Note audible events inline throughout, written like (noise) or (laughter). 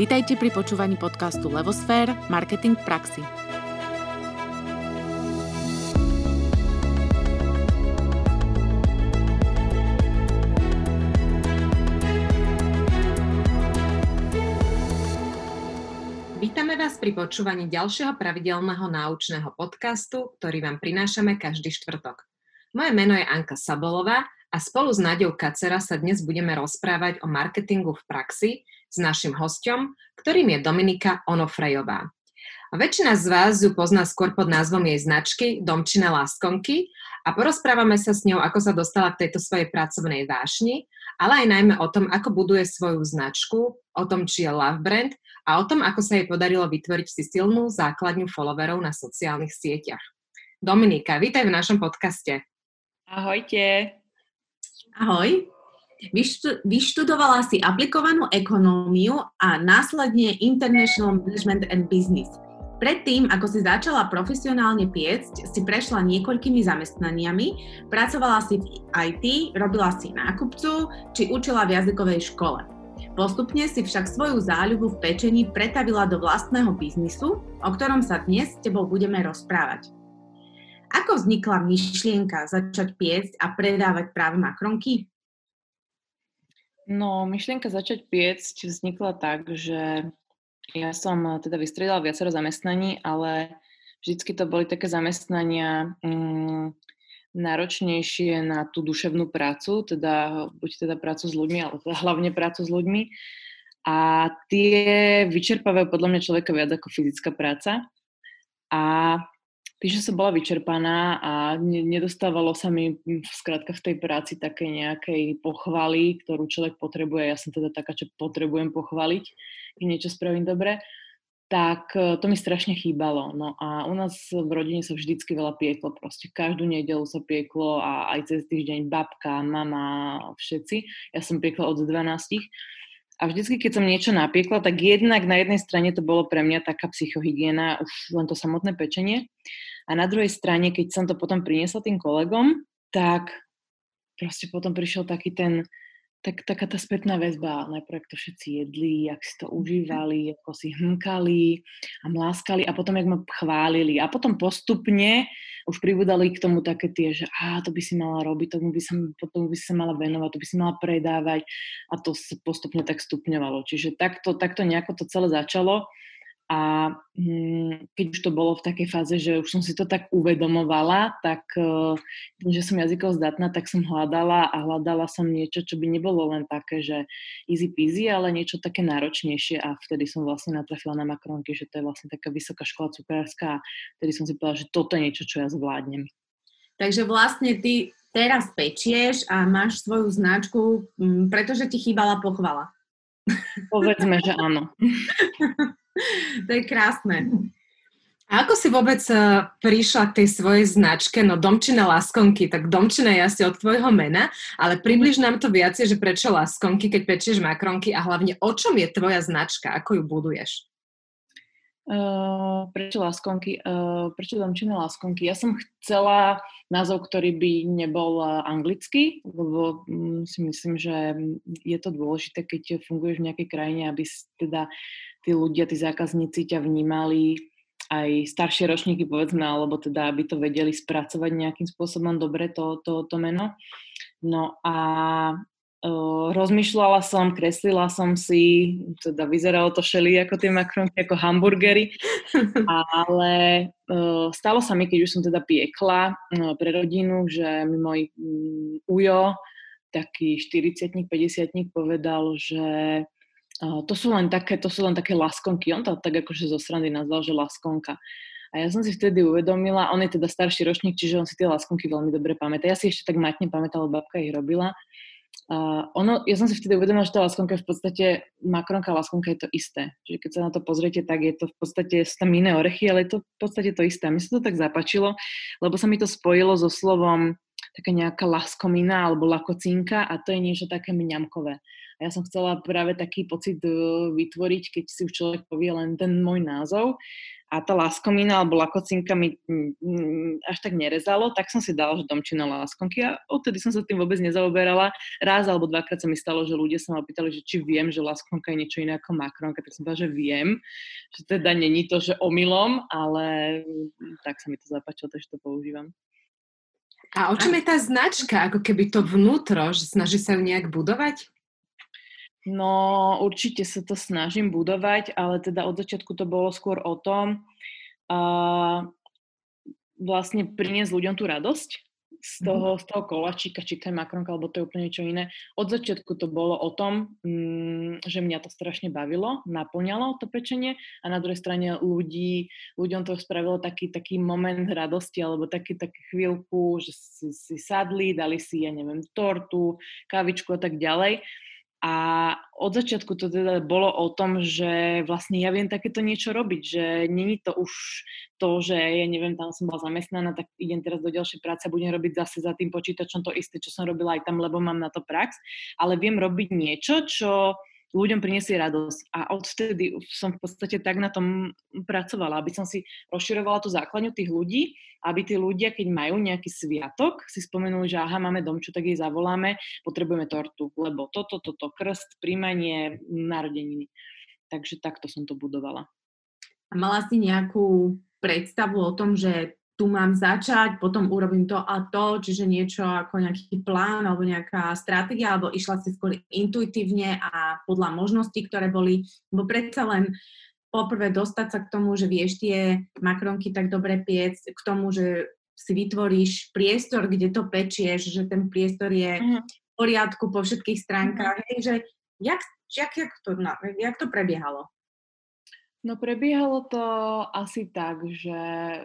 Vítajte pri počúvaní podcastu Levosfér – Marketing v praxi. Vítame vás pri počúvaní ďalšieho pravidelného náučného podcastu, ktorý vám prinášame každý štvrtok. Moje meno je Anka Sabolová a spolu s Naďou Kacera sa dnes budeme rozprávať o marketingu v praxi s našim hostom, ktorým je Dominika Onofrejová. A väčšina z vás ju pozná skôr pod názvom jej značky Domčina Láskonky a porozprávame sa s ňou, ako sa dostala k tejto svojej pracovnej vášni, ale aj najmä o tom, ako buduje svoju značku, o tom, či je love brand a o tom, ako sa jej podarilo vytvoriť si silnú základňu followerov na sociálnych sieťach. Dominika, vítaj v našom podcaste. Ahojte. Ahoj. Vyštudovala si aplikovanú ekonómiu a následne International Management and Business. Predtým, ako si začala profesionálne piecť, si prešla niekoľkými zamestnaniami, pracovala si v IT, robila si nákupcu či učila v jazykovej škole. Postupne si však svoju záľubu v pečení pretavila do vlastného biznisu, o ktorom sa dnes s tebou budeme rozprávať. Ako vznikla myšlienka začať piecť a predávať práve makronky? No, myšlienka začať piecť vznikla tak, že ja som teda vystredala viacero zamestnaní, ale vždycky to boli také zamestnania mm, náročnejšie na tú duševnú prácu, teda buď teda prácu s ľuďmi, ale teda hlavne prácu s ľuďmi. A tie vyčerpávajú podľa mňa človeka viac ako fyzická práca. A tým, že som bola vyčerpaná a nedostávalo sa mi skrátka v tej práci také nejakej pochvaly, ktorú človek potrebuje, ja som teda taká, čo potrebujem pochváliť, keď niečo spravím dobre, tak e, to mi strašne chýbalo. No a u nás v rodine sa vždycky veľa pieklo, proste každú nedelu sa pieklo a aj cez týždeň babka, mama, všetci. Ja som piekla od 12. A vždycky, keď som niečo napiekla, tak jednak na jednej strane to bolo pre mňa taká psychohygiena, už len to samotné pečenie. A na druhej strane, keď som to potom priniesla tým kolegom, tak proste potom prišiel taký ten, tak, taká tá spätná väzba. Najprv, ak to všetci jedli, ak si to užívali, ako si hmkali a mláskali a potom, jak ma chválili. A potom postupne už pribudali k tomu také tie, že á, to by si mala robiť, tomu by, sa, tomu by si sa mala venovať, to by si mala predávať a to sa postupne tak stupňovalo. Čiže takto, takto nejako to celé začalo a hm, keď už to bolo v takej fáze, že už som si to tak uvedomovala, tak uh, tým, že som jazykov zdatná, tak som hľadala a hľadala som niečo, čo by nebolo len také, že easy peasy, ale niečo také náročnejšie a vtedy som vlastne natrafila na makronky, že to je vlastne taká vysoká škola cukrárska a vtedy som si povedala, že toto je niečo, čo ja zvládnem. Takže vlastne ty teraz pečieš a máš svoju značku, hm, pretože ti chýbala pochvala. Povedzme, že áno. (laughs) (laughs) to je krásne. A ako si vôbec e, prišla k tej svojej značke, no Domčina Laskonky, tak Domčina je asi od tvojho mena, ale približ nám to viacej, že prečo Laskonky, keď pečieš makronky a hlavne o čom je tvoja značka, ako ju buduješ? Uh, prečo Laskonky? Uh, prečo Domčina Laskonky? Ja som chcela názov, ktorý by nebol anglický, lebo um, si myslím, že je to dôležité, keď funguješ v nejakej krajine, aby teda tí ľudia, tí zákazníci ťa vnímali aj staršie ročníky, povedzme, alebo teda, aby to vedeli spracovať nejakým spôsobom dobre to, to, to meno. No a rozmýšľala som, kreslila som si, teda vyzeralo to šeli ako tie makronky, ako hamburgery, (laughs) ale uh, stalo sa mi, keď už som teda piekla uh, pre rodinu, že mi môj um, ujo, taký 40 50 povedal, že to sú len také, to sú len také laskonky. On to tak akože zo strany nazval, že laskonka. A ja som si vtedy uvedomila, on je teda starší ročník, čiže on si tie laskonky veľmi dobre pamätá. Ja si ešte tak matne pamätala, babka ich robila. Uh, ono, ja som si vtedy uvedomila, že tá laskonka je v podstate, makronka laskonka je to isté. Čiže keď sa na to pozriete, tak je to v podstate, sú tam iné orechy, ale je to v podstate to isté. A mi sa to tak zapačilo, lebo sa mi to spojilo so slovom taká nejaká laskomina alebo lakocinka a to je niečo také mňamkové. A ja som chcela práve taký pocit e, vytvoriť, keď si už človek povie len ten môj názov. A tá láskomina alebo lakocinka mi mm, až tak nerezalo, tak som si dala, že domčina láskonky a odtedy som sa tým vôbec nezaoberala. Raz alebo dvakrát sa mi stalo, že ľudia sa ma opýtali, že či viem, že láskonka je niečo iné ako makronka, tak som povedala, že viem, že teda není to, že omylom, ale tak sa mi to zapáčilo, takže to používam. A o čom je tá značka, ako keby to vnútro, že snaží sa ju nejak budovať? No, určite sa to snažím budovať, ale teda od začiatku to bolo skôr o tom uh, vlastne priniesť ľuďom tú radosť z mhm. toho, z toho kolačíka, či to je makronka, alebo to je úplne niečo iné. Od začiatku to bolo o tom, mm, že mňa to strašne bavilo, naplňalo to pečenie a na druhej strane ľudí, ľuďom to spravilo taký, taký moment radosti alebo taký, taký chvíľku, že si, si sadli, dali si, ja neviem, tortu, kavičku a tak ďalej. A od začiatku to teda bolo o tom, že vlastne ja viem takéto niečo robiť, že není to už to, že ja neviem, tam som bola zamestnaná, tak idem teraz do ďalšej práce a budem robiť zase za tým počítačom to isté, čo som robila aj tam, lebo mám na to prax, ale viem robiť niečo, čo ľuďom priniesie radosť. A odvtedy som v podstate tak na tom pracovala, aby som si rozširovala tú základňu tých ľudí, aby tí ľudia, keď majú nejaký sviatok, si spomenuli, že aha, máme domču, tak jej zavoláme, potrebujeme tortu, lebo toto, toto, krst, príjmanie, narodeniny. Takže takto som to budovala. A mala si nejakú predstavu o tom, že tu mám začať, potom urobím to a to, čiže niečo ako nejaký plán alebo nejaká stratégia, alebo išla si skôr intuitívne a podľa možností, ktoré boli, lebo predsa len poprvé dostať sa k tomu, že vieš tie makronky tak dobre piec, k tomu, že si vytvoríš priestor, kde to pečieš, že ten priestor je mhm. v poriadku po všetkých stránkach, mm-hmm. že jak, jak, jak, to, jak to prebiehalo? No prebiehalo to asi tak, že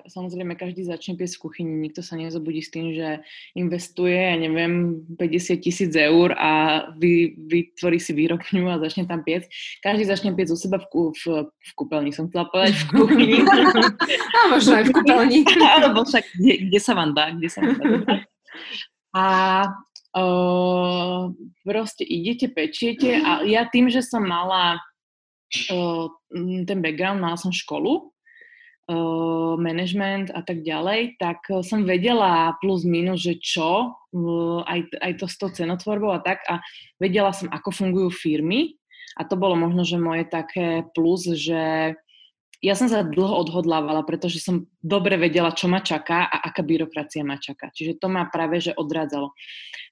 samozrejme každý začne piesť v kuchyni, nikto sa nezobudí s tým, že investuje, ja neviem, 50 tisíc eur a vy, vytvorí si výrobňu a začne tam piec. Každý začne piec u seba v, v, v kúpeľni, som chcela povedať, v kuchyni. (laughs) a možno aj v kúpeľni. (laughs) Alebo však, kde, kde sa vám dá, kde sa vám dá. A uh, proste idete, pečiete a ja tým, že som mala ten background, mala som školu, management a tak ďalej, tak som vedela plus minus, že čo, aj, aj to s tou cenotvorbou a tak a vedela som, ako fungujú firmy a to bolo možno, že moje také plus, že ja som sa dlho odhodlávala, pretože som dobre vedela, čo ma čaká a aká byrokracia ma čaká. Čiže to ma práve, že odrádzalo.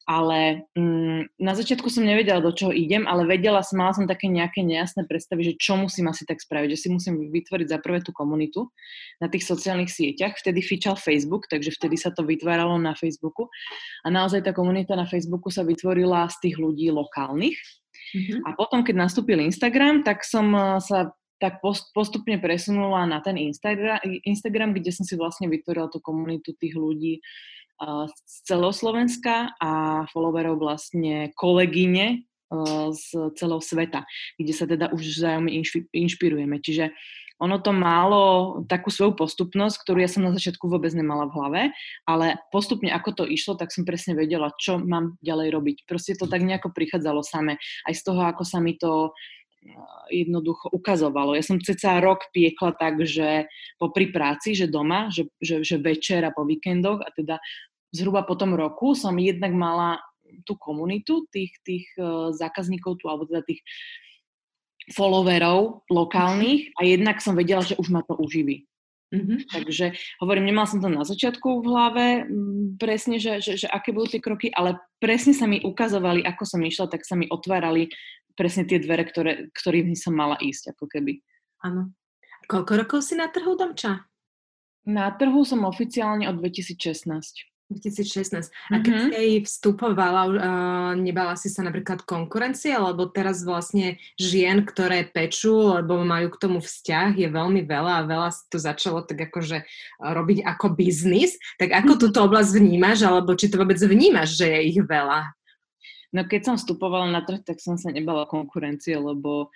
Ale mm, na začiatku som nevedela, do čoho idem, ale vedela som, mala som také nejaké nejasné predstavy, že čo musím asi tak spraviť, že si musím vytvoriť za prvé tú komunitu na tých sociálnych sieťach. Vtedy fičal Facebook, takže vtedy sa to vytváralo na Facebooku. A naozaj tá komunita na Facebooku sa vytvorila z tých ľudí lokálnych, Mm-hmm. A potom, keď nastúpil Instagram, tak som sa tak postupne presunula na ten Instagram, kde som si vlastne vytvorila tú komunitu tých ľudí z celého Slovenska a followerov vlastne kolegyne z celého sveta, kde sa teda už vzájomne inšpirujeme. Čiže ono to málo takú svoju postupnosť, ktorú ja som na začiatku vôbec nemala v hlave, ale postupne ako to išlo, tak som presne vedela, čo mám ďalej robiť. Proste to tak nejako prichádzalo same. Aj z toho, ako sa mi to jednoducho ukazovalo. Ja som ceca rok piekla tak, že popri práci, že doma, že, že, že večer a po víkendoch a teda zhruba po tom roku som jednak mala tú komunitu tých, tých uh, zákazníkov tu, alebo teda tých followerov lokálnych a jednak som vedela, že už ma to uživí. Mm-hmm. Takže hovorím, nemala som to na začiatku v hlave m, presne, že, že, že aké budú tie kroky, ale presne sa mi ukazovali, ako som išla, tak sa mi otvárali presne tie dvere, ktoré, ktorými som mala ísť, ako keby. Áno. Koľko rokov si na trhu, Domča? Na trhu som oficiálne od 2016. 2016. A keď mm-hmm. si vstupovala, uh, nebala si sa napríklad konkurencie, lebo teraz vlastne žien, ktoré pečú, lebo majú k tomu vzťah, je veľmi veľa a veľa to začalo tak akože robiť ako biznis. Tak ako túto oblasť vnímaš, alebo či to vôbec vnímaš, že je ich veľa? No keď som vstupovala na trh, tak som sa nebala konkurencie, lebo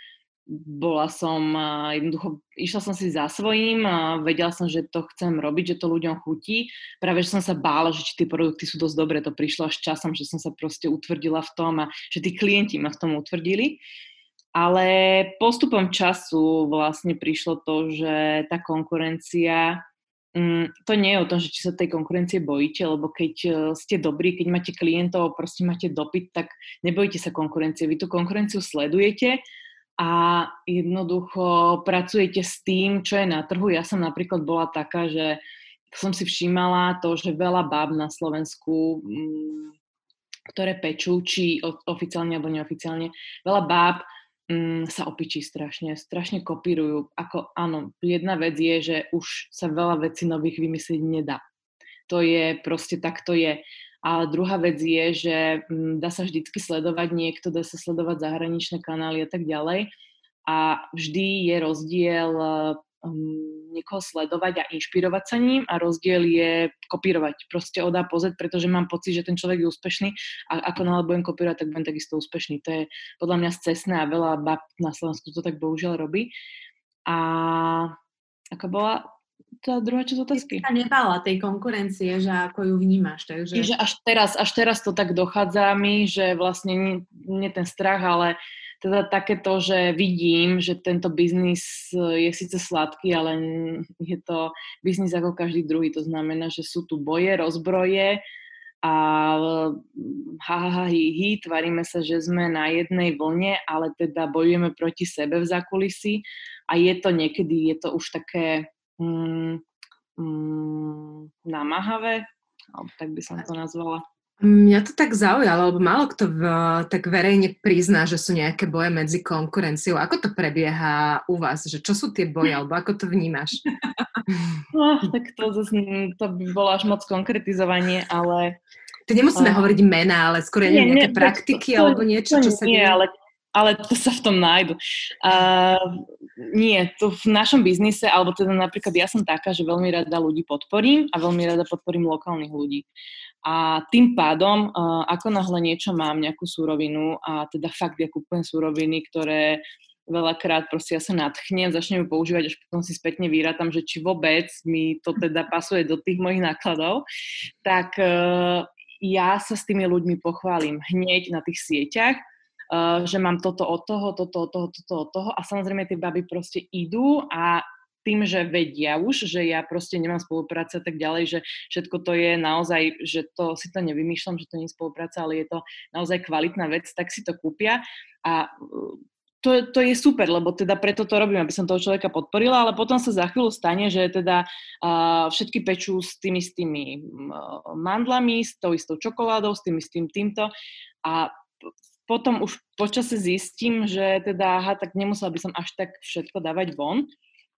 bola som, jednoducho, išla som si za svojím, vedela som, že to chcem robiť, že to ľuďom chutí. Práve, že som sa bála, že či tie produkty sú dosť dobré, to prišlo až časom, že som sa proste utvrdila v tom a že tí klienti ma v tom utvrdili. Ale postupom času vlastne prišlo to, že tá konkurencia, to nie je o tom, že či sa tej konkurencie bojíte, lebo keď e, ste dobrí, keď máte klientov, proste máte dopyt, tak nebojíte sa konkurencie. Vy tú konkurenciu sledujete a jednoducho pracujete s tým, čo je na trhu. Ja som napríklad bola taká, že som si všímala to, že veľa báb na Slovensku mm, ktoré pečú, či oficiálne alebo neoficiálne. Veľa báb mm, sa opičí strašne, strašne kopírujú. Ako, áno, jedna vec je, že už sa veľa vecí nových vymyslieť nedá. To je proste tak to je. Ale druhá vec je, že mm, dá sa vždycky sledovať niekto, dá sa sledovať zahraničné kanály a tak ďalej. A vždy je rozdiel um, niekoho sledovať a inšpirovať sa ním a rozdiel je kopírovať. Proste odá pozet, pretože mám pocit, že ten človek je úspešný a ako náhle budem kopírovať, tak budem takisto úspešný. To je podľa mňa cestné a veľa bab na Slovensku to tak bohužiaľ robí. A ako bola tá druhá časť otázky? Ty sa nebala tej konkurencie, že ako ju vnímaš. Takže... Že až teraz, až teraz to tak dochádza mi, že vlastne nie, nie ten strach, ale teda takéto, že vidím, že tento biznis e, je síce sladký, ale je to biznis ako každý druhý. To znamená, že sú tu boje, rozbroje a ha, ha, ha hi, hi, tvaríme sa, že sme na jednej vlne, ale teda bojujeme proti sebe v zákulisí a je to niekedy, je to už také mm, mm, namáhavé, alebo tak by som to nazvala. Mňa to tak zaujalo, lebo málo kto v, tak verejne prizná, že sú nejaké boje medzi konkurenciou. Ako to prebieha u vás? Že čo sú tie boje, alebo ako to vnímaš? (laughs) No, tak to, to by bolo až moc konkretizovanie, ale... To nemusíme uh, hovoriť mená, ale skôr nie, nejaké nie, praktiky to, alebo niečo, čo sa nie, deje. ale ale to sa v tom nájdu. Uh, nie, to v našom biznise, alebo teda napríklad ja som taká, že veľmi rada ľudí podporím a veľmi rada podporím lokálnych ľudí. A tým pádom, uh, ako náhle niečo mám, nejakú súrovinu a teda fakt ja kúpujem súroviny, ktoré veľakrát proste ja sa nadchnem, začnem ju používať, až potom si spätne vyrátam, že či vôbec mi to teda pasuje do tých mojich nákladov, tak uh, ja sa s tými ľuďmi pochválim hneď na tých sieťach, uh, že mám toto od toho, toto od toho, toto od toho a samozrejme tie baby proste idú a tým, že vedia už, že ja proste nemám spolupráce a tak ďalej, že všetko to je naozaj, že to si to nevymýšľam, že to nie je spolupráca, ale je to naozaj kvalitná vec, tak si to kúpia. A uh, to, to je super, lebo teda preto to robím, aby som toho človeka podporila, ale potom sa za chvíľu stane, že teda uh, všetky pečú s tými, s tými uh, mandlami, s tou istou čokoládou, s tým, s tým, týmto. A potom už počase zistím, že teda, aha, tak nemusela by som až tak všetko dávať von,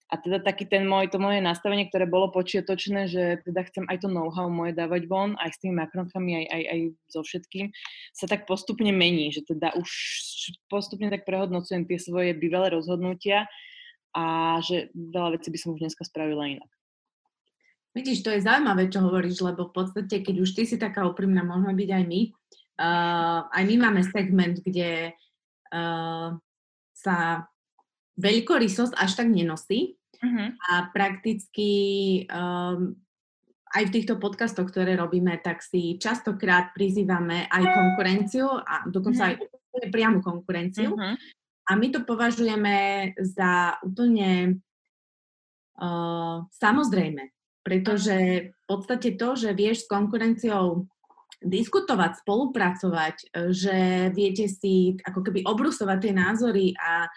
a teda taký ten môj, to moje nastavenie, ktoré bolo počiatočné, že teda chcem aj to know-how moje dávať von, aj s tými makronkami, aj, aj, aj so všetkým, sa tak postupne mení, že teda už postupne tak prehodnocujem tie svoje bývalé rozhodnutia a že veľa vecí by som už dneska spravila inak. Vidíš, to je zaujímavé, čo hovoríš, lebo v podstate, keď už ty si taká úprimná, môžeme byť aj my, uh, aj my máme segment, kde uh, sa veľkorysosť až tak nenosí, Uh-huh. A prakticky um, aj v týchto podcastoch, ktoré robíme, tak si častokrát prizývame aj konkurenciu a dokonca uh-huh. aj priamu konkurenciu. Uh-huh. A my to považujeme za úplne uh, samozrejme, pretože v podstate to, že vieš s konkurenciou diskutovať, spolupracovať, že viete si ako keby obrusovať tie názory a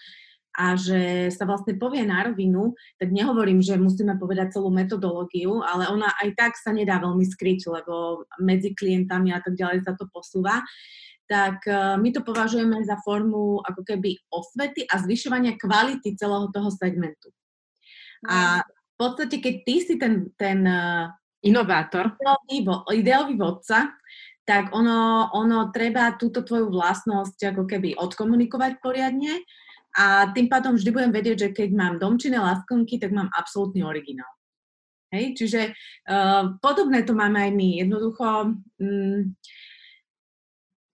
a že sa vlastne povie na rovinu, tak nehovorím, že musíme povedať celú metodológiu, ale ona aj tak sa nedá veľmi skryť, lebo medzi klientami a tak ďalej sa to posúva. Tak e, my to považujeme za formu ako keby osvety a zvyšovania kvality celého toho segmentu. A v podstate, keď ty si ten, ten e, inovátor, ideový, ideový vodca, tak ono, ono treba túto tvoju vlastnosť ako keby odkomunikovať poriadne a tým pádom vždy budem vedieť, že keď mám domčené laskonky, tak mám absolútny originál. Hej? Čiže uh, podobné to máme aj my. Jednoducho, um,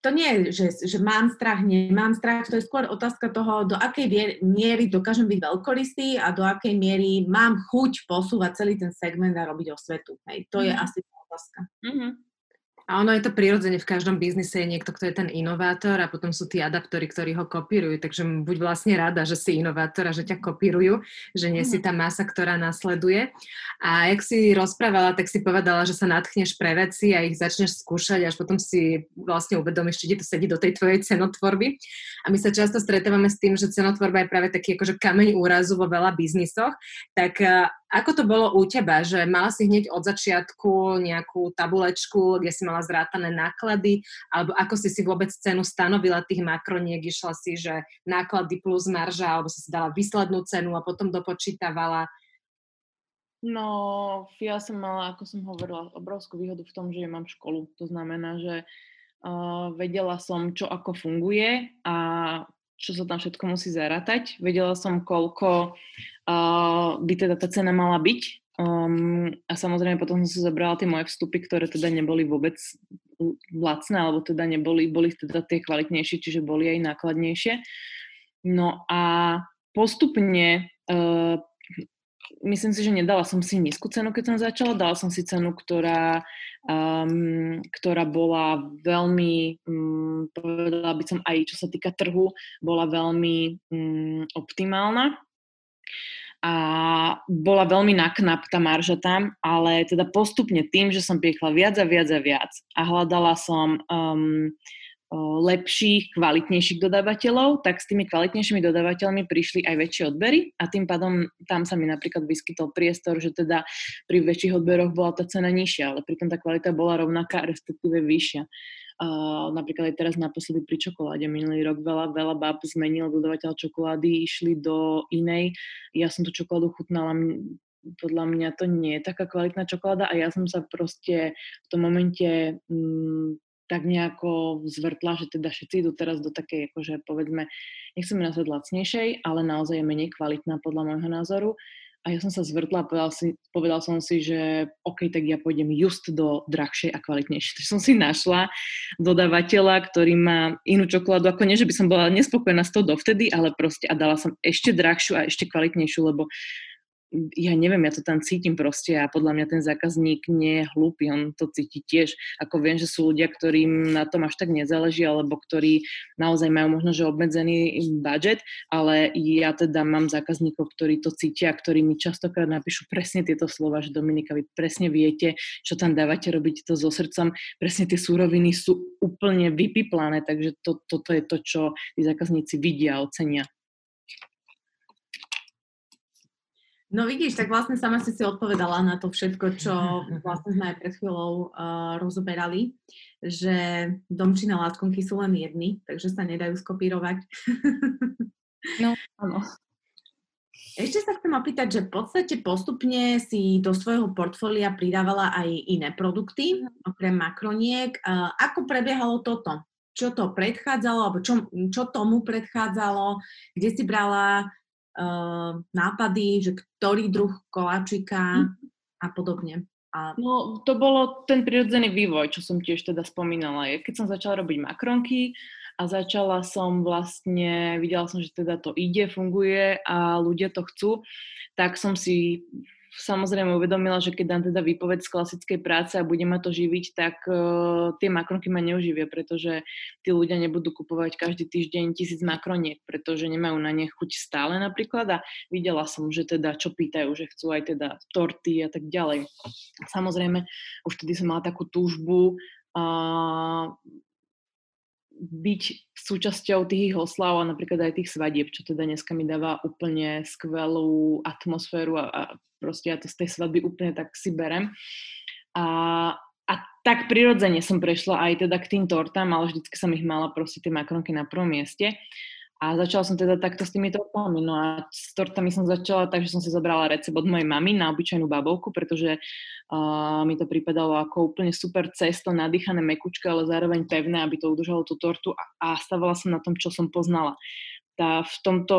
to nie je, že, že mám strach, nemám strach, to je skôr otázka toho, do akej miery dokážem byť veľkorysý a do akej miery mám chuť posúvať celý ten segment a robiť osvetu. Hej? To mm. je mhm. asi tá otázka. Mm-hmm. A ono je to prirodzene, v každom biznise je niekto, kto je ten inovátor a potom sú tí adaptory, ktorí ho kopírujú. Takže buď vlastne rada, že si inovátor a že ťa kopírujú, že nie si mhm. tá masa, ktorá nasleduje. A jak si rozprávala, tak si povedala, že sa natchneš pre veci a ich začneš skúšať, až potom si vlastne uvedomíš, či ti to sedí do tej tvojej cenotvorby. A my sa často stretávame s tým, že cenotvorba je práve taký akože kameň úrazu vo veľa biznisoch. Tak ako to bolo u teba, že mala si hneď od začiatku nejakú tabulečku, kde si mala zrátané náklady, alebo ako si si vôbec cenu stanovila tých makroniek, išla si, že náklady plus marža, alebo si si dala výslednú cenu a potom dopočítavala? No, ja som mala, ako som hovorila, obrovskú výhodu v tom, že ja mám školu. To znamená, že uh, vedela som, čo ako funguje a čo sa tam všetko musí zarátať. Vedela som, koľko by teda tá cena mala byť. Um, a samozrejme potom som si zobrala tie moje vstupy, ktoré teda neboli vôbec lacné, alebo teda neboli, boli teda tie kvalitnejšie, čiže boli aj nákladnejšie. No a postupne uh, myslím si, že nedala som si nízku cenu, keď som začala, dala som si cenu, ktorá, um, ktorá bola veľmi, um, povedala by som aj čo sa týka trhu, bola veľmi um, optimálna a bola veľmi naknap tá marža tam, ale teda postupne tým, že som piekla viac a viac a viac a hľadala som um, lepších, kvalitnejších dodávateľov, tak s tými kvalitnejšími dodávateľmi prišli aj väčšie odbery a tým pádom tam sa mi napríklad vyskytol priestor, že teda pri väčších odberoch bola tá cena nižšia, ale pritom tá kvalita bola rovnaká, respektíve vyššia. Uh, napríklad aj teraz naposledy pri čokoláde minulý rok veľa, veľa bab zmenil dodávateľ čokolády, išli do inej. Ja som tú čokoládu chutnala, podľa mňa to nie je taká kvalitná čokoláda a ja som sa proste v tom momente mm, tak nejako zvrtla, že teda všetci idú teraz do takej, akože povedzme, nechceme nazvať lacnejšej, ale naozaj je menej kvalitná podľa môjho názoru. A ja som sa zvrtla povedal, si, povedal som si, že OK, tak ja pôjdem just do drahšej a kvalitnejšej. Takže som si našla dodávateľa, ktorý má inú čokoládu, ako nie, že by som bola nespokojná s tou dovtedy, ale proste a dala som ešte drahšiu a ešte kvalitnejšiu, lebo ja neviem, ja to tam cítim proste a podľa mňa ten zákazník nie je hlúpy, on to cíti tiež. Ako viem, že sú ľudia, ktorým na tom až tak nezáleží, alebo ktorí naozaj majú možno, že obmedzený budget, ale ja teda mám zákazníkov, ktorí to cítia, ktorí mi častokrát napíšu presne tieto slova, že Dominika, vy presne viete, čo tam dávate, robíte to so srdcom, presne tie súroviny sú úplne vypiplané, takže to, toto je to, čo tí zákazníci vidia a ocenia. No vidíš, tak vlastne sama si si odpovedala na to všetko, čo vlastne sme aj pred chvíľou uh, rozoberali, že domčina láskonky sú len jedny, takže sa nedajú skopírovať. No, (laughs) áno. Ešte sa chcem opýtať, že v podstate postupne si do svojho portfólia pridávala aj iné produkty, okrem makroniek. Uh, ako prebiehalo toto? Čo to predchádzalo, alebo čo, čo tomu predchádzalo? Kde si brala uh, nápady, že ktorý druh koláčika mm. a podobne. A... No, to bolo ten prirodzený vývoj, čo som tiež teda spomínala. Keď som začala robiť makronky a začala som vlastne, videla som, že teda to ide, funguje a ľudia to chcú, tak som si samozrejme uvedomila, že keď dám teda výpoveď z klasickej práce a budem ma to živiť, tak uh, tie makronky ma neuživia, pretože tí ľudia nebudú kupovať každý týždeň tisíc makroniek, pretože nemajú na ne chuť stále napríklad a videla som, že teda čo pýtajú, že chcú aj teda torty a tak ďalej. Samozrejme, už vtedy som mala takú túžbu uh, byť súčasťou tých oslav a napríklad aj tých svadieb, čo teda dneska mi dáva úplne skvelú atmosféru a, a proste ja to z tej svadby úplne tak si berem. A, a tak prirodzene som prešla aj teda k tým tortám, ale vždycky som ich mala proste tie makronky na prvom mieste. A začala som teda takto s tými tortami. No a s tortami som začala tak, že som si zobrala recept od mojej mamy na obyčajnú babovku, pretože uh, mi to pripadalo ako úplne super cesto, nadýchané mekučka, ale zároveň pevné, aby to udržalo tú tortu a, a stavala som na tom, čo som poznala. Tá, v tomto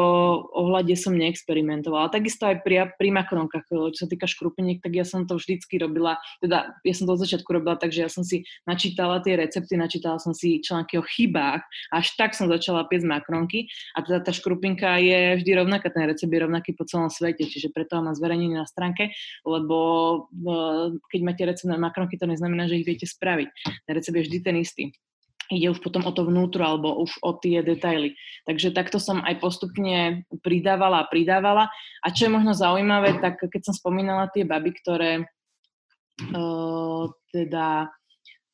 ohľade som neexperimentovala. Takisto aj pri, pri makronkách, čo sa týka škrupiniek, tak ja som to vždycky robila, teda ja som to od začiatku robila tak, že ja som si načítala tie recepty, načítala som si články o chybách, až tak som začala piesť makronky a teda tá škrupinka je vždy rovnaká, ten recept je rovnaký po celom svete, čiže preto mám zverejnený na stránke, lebo keď máte recept na makronky, to neznamená, že ich viete spraviť. Ten recept je vždy ten istý ide už potom o to vnútro alebo už o tie detaily. Takže takto som aj postupne pridávala a pridávala. A čo je možno zaujímavé, tak keď som spomínala tie baby, ktoré uh, teda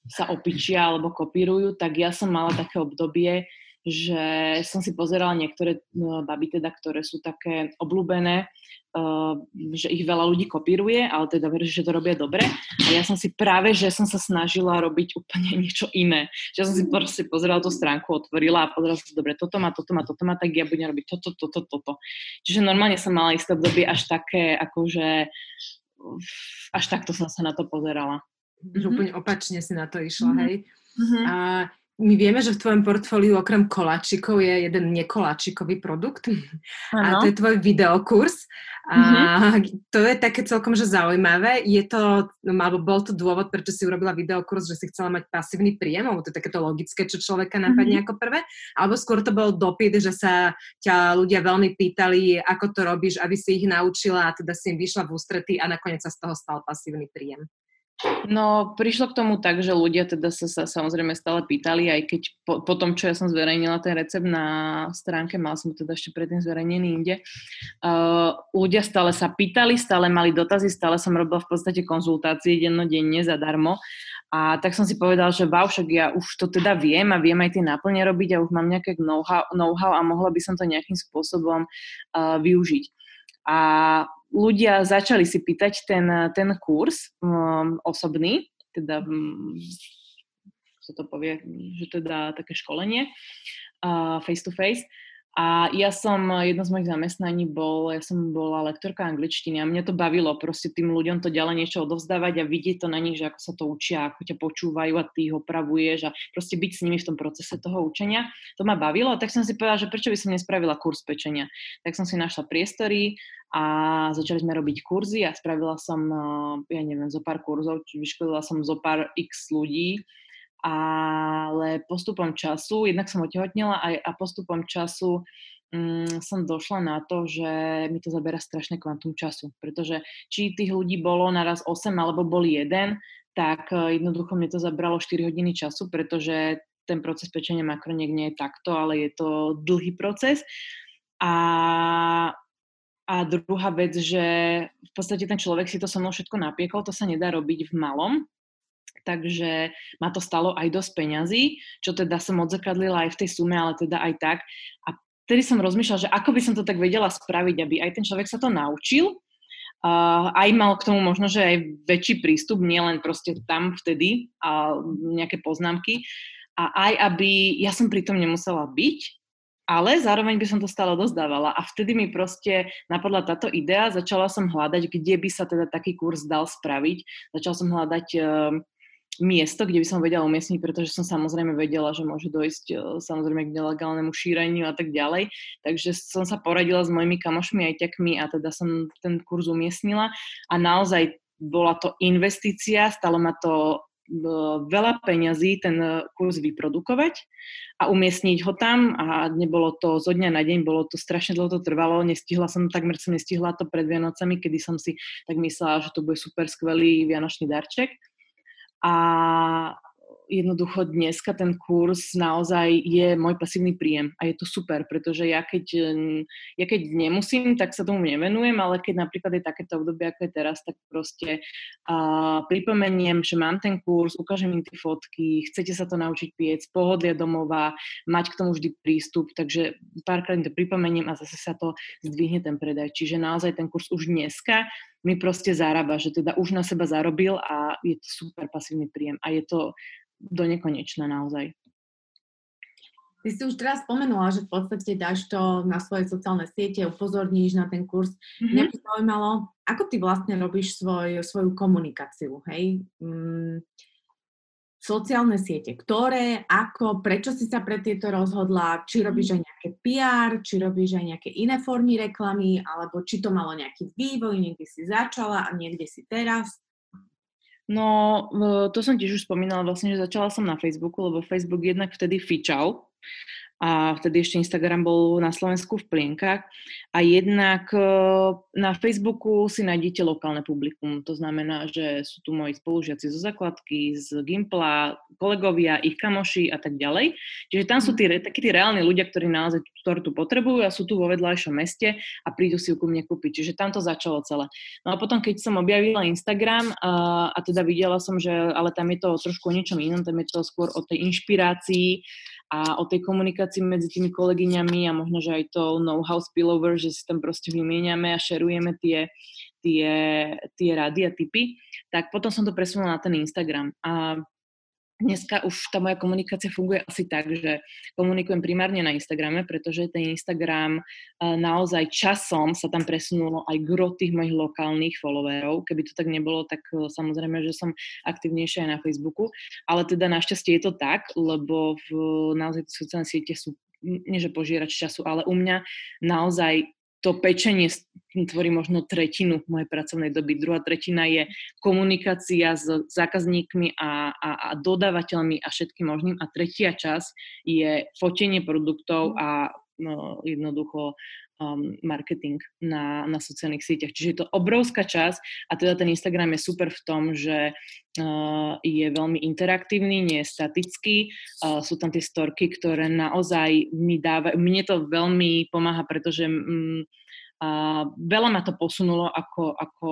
sa opičia alebo kopírujú, tak ja som mala také obdobie, že som si pozerala niektoré no, baby, teda, ktoré sú také obľúbené, uh, že ich veľa ľudí kopíruje, ale teda verím, že to robia dobre. A ja som si práve, že som sa snažila robiť úplne (laughs) niečo iné. Že som si proste pozerala tú stránku, otvorila a pozerala som si, dobre, toto má, toto má, toto má, tak ja budem robiť toto, toto, toto. Čiže normálne som mala isté obdobie až také, akože až takto som sa na to pozerala. Že úplne opačne si na to išla, mm-hmm. hej? Mm-hmm. A my vieme, že v tvojom portfóliu okrem koláčikov je jeden nekoláčikový produkt ano. a to je tvoj videokurs. A mm-hmm. to je také celkom že zaujímavé. Je to, no, alebo bol to dôvod, prečo si urobila videokurs, že si chcela mať pasívny príjem, alebo to je takéto logické, čo človeka napadne mm-hmm. ako prvé, alebo skôr to bol dopyt, že sa ťa ľudia veľmi pýtali, ako to robíš, aby si ich naučila a teda si im vyšla v ústrety a nakoniec sa z toho stal pasívny príjem. No, prišlo k tomu tak, že ľudia teda sa, sa samozrejme stále pýtali, aj keď po, po tom, čo ja som zverejnila ten recept na stránke, mal som teda ešte predtým zverejnený inde, uh, ľudia stále sa pýtali, stále mali dotazy, stále som robila v podstate konzultácie dennodenne zadarmo a tak som si povedal, že wow, však ja už to teda viem a viem aj tie náplne robiť a už mám nejaké know-how, know-how a mohla by som to nejakým spôsobom uh, využiť. A ľudia začali si pýtať ten, ten kurz um, osobný, teda um, sa to povie, že teda také školenie uh, face to face. A ja som, jedno z mojich zamestnaní bol, ja som bola lektorka angličtiny a mňa to bavilo proste tým ľuďom to ďalej niečo odovzdávať a vidieť to na nich, že ako sa to učia, ako ťa počúvajú a ty ich opravuješ a proste byť s nimi v tom procese toho učenia. To ma bavilo a tak som si povedala, že prečo by som nespravila kurz pečenia. Tak som si našla priestory a začali sme robiť kurzy a spravila som, ja neviem, zo pár kurzov, vyškolila som zo pár x ľudí ale postupom času, jednak som otehotnila aj, a postupom času um, som došla na to, že mi to zabera strašné kvantum času, pretože či tých ľudí bolo naraz 8 alebo boli jeden, tak uh, jednoducho mne to zabralo 4 hodiny času, pretože ten proces pečenia makroniek nie je takto, ale je to dlhý proces. A, a druhá vec, že v podstate ten človek si to so mnou všetko napiekol, to sa nedá robiť v malom, takže ma to stalo aj dosť peňazí, čo teda som odzrkadlila aj v tej sume, ale teda aj tak. A vtedy som rozmýšľala, že ako by som to tak vedela spraviť, aby aj ten človek sa to naučil, uh, aj mal k tomu možno, že aj väčší prístup, nielen proste tam vtedy a nejaké poznámky, a aj aby ja som pri tom nemusela byť, ale zároveň by som to stále dozdávala. A vtedy mi proste napadla táto idea, začala som hľadať, kde by sa teda taký kurz dal spraviť. Začala som hľadať uh, miesto, kde by som vedela umiestniť, pretože som samozrejme vedela, že môže dojsť e, samozrejme k nelegálnemu šíreniu a tak ďalej. Takže som sa poradila s mojimi kamošmi aj ťakmi a teda som ten kurz umiestnila a naozaj bola to investícia, stalo ma to e, veľa peňazí ten kurz vyprodukovať a umiestniť ho tam a nebolo to zo dňa na deň, bolo to strašne dlho to trvalo, nestihla som, takmer som nestihla to pred Vianocami, kedy som si tak myslela, že to bude super skvelý vianočný darček a jednoducho dneska ten kurz naozaj je môj pasívny príjem a je to super, pretože ja keď, ja keď nemusím, tak sa tomu nevenujem, ale keď napríklad je takéto obdobie, ako je teraz, tak proste uh, pripomeniem, že mám ten kurz, ukážem im tie fotky, chcete sa to naučiť piec, pohodlia domova, mať k tomu vždy prístup, takže párkrát to pripomeniem a zase sa to zdvihne ten predaj. Čiže naozaj ten kurz už dneska mi proste zarába, že teda už na seba zarobil a je to super pasívny príjem a je to do nekonečna naozaj. Ty si už teraz spomenula, že v podstate dáš to na svoje sociálne siete, upozorníš na ten kurz. Mm-hmm. Mňa by zaujímalo, ako ty vlastne robíš svoj, svoju komunikáciu, hej? Mm, sociálne siete, ktoré, ako, prečo si sa pre tieto rozhodla, či robíš aj nejaké PR, či robíš aj nejaké iné formy reklamy, alebo či to malo nejaký vývoj, niekde si začala a niekde si teraz? No, to som tiež už spomínala vlastne, že začala som na Facebooku, lebo Facebook jednak vtedy fičal a vtedy ešte Instagram bol na Slovensku v plienkach. A jednak e, na Facebooku si nájdete lokálne publikum. To znamená, že sú tu moji spolužiaci zo základky, z Gimpla, kolegovia, ich kamoši a tak ďalej. Čiže tam sú tí, takí tí reálni ľudia, ktorí naozaj tú tortu potrebujú a sú tu vo vedľajšom meste a prídu si ju ku mne kúpiť. Čiže tam to začalo celé. No a potom, keď som objavila Instagram a, a teda videla som, že ale tam je to trošku o niečom inom, tam je to skôr o tej inšpirácii, a o tej komunikácii medzi tými kolegyňami a možno, že aj to know-how spillover, že si tam proste vymieňame a šerujeme tie, tie, tie rady a typy, tak potom som to presunula na ten Instagram. A dneska už tá moja komunikácia funguje asi tak, že komunikujem primárne na Instagrame, pretože ten Instagram eh, naozaj časom sa tam presunulo aj gro tých mojich lokálnych followerov. Keby to tak nebolo, tak eh, samozrejme, že som aktivnejšia aj na Facebooku. Ale teda našťastie je to tak, lebo v, naozaj sociálne siete sú nie že požierač času, ale u mňa naozaj to pečenie tvorí možno tretinu mojej pracovnej doby. Druhá tretina je komunikácia s zákazníkmi a, a, a dodávateľmi a všetkým možným. A tretia časť je fotenie produktov a no, jednoducho um, marketing na, na sociálnych sieťach. Čiže je to obrovská časť a teda ten Instagram je super v tom, že uh, je veľmi interaktívny, nie je statický, uh, sú tam tie storky, ktoré naozaj mi dávajú, mne to veľmi pomáha, pretože um, uh, veľa ma to posunulo ako, ako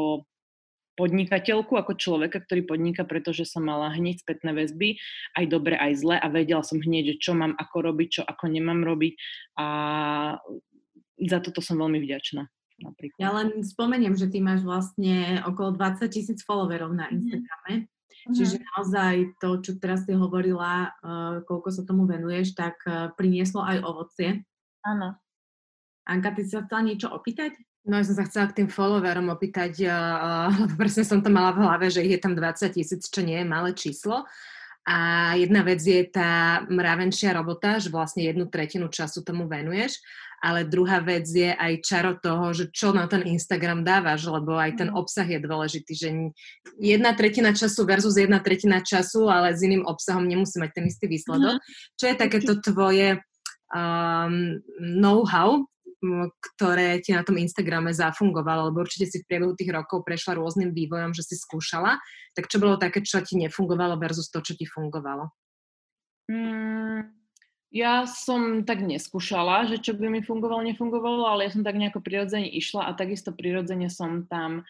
podnikateľku, ako človeka, ktorý podniká, pretože som mala hneď spätné väzby, aj dobre, aj zle a vedela som hneď, že čo mám ako robiť, čo ako nemám robiť a za toto som veľmi vďačná. Napríklad. Ja len spomeniem, že ty máš vlastne okolo 20 tisíc followerov na mhm. Instagrame. Mm-hmm. Čiže naozaj to, čo teraz si hovorila, uh, koľko sa tomu venuješ, tak uh, prinieslo aj ovocie. Áno. Anka, ty si sa chcela niečo opýtať? No ja som sa chcela k tým followerom opýtať, uh, presne som to mala v hlave, že ich je tam 20 tisíc, čo nie je malé číslo. A jedna vec je tá mravenčia robota, že vlastne jednu tretinu času tomu venuješ, ale druhá vec je aj čaro toho, že čo na ten Instagram dávaš, lebo aj ten mhm. obsah je dôležitý, že jedna tretina času versus jedna tretina času, ale s iným obsahom nemusí mať ten istý výsledok. Mm. Čo je takéto tvoje um, know-how, ktoré ti na tom Instagrame zafungovalo, lebo určite si v priebehu tých rokov prešla rôznym vývojom, že si skúšala, tak čo bolo také, čo ti nefungovalo versus to, čo ti fungovalo? Mm, ja som tak neskúšala, že čo by mi fungovalo, nefungovalo, ale ja som tak nejako prirodzene išla a takisto prirodzene som tam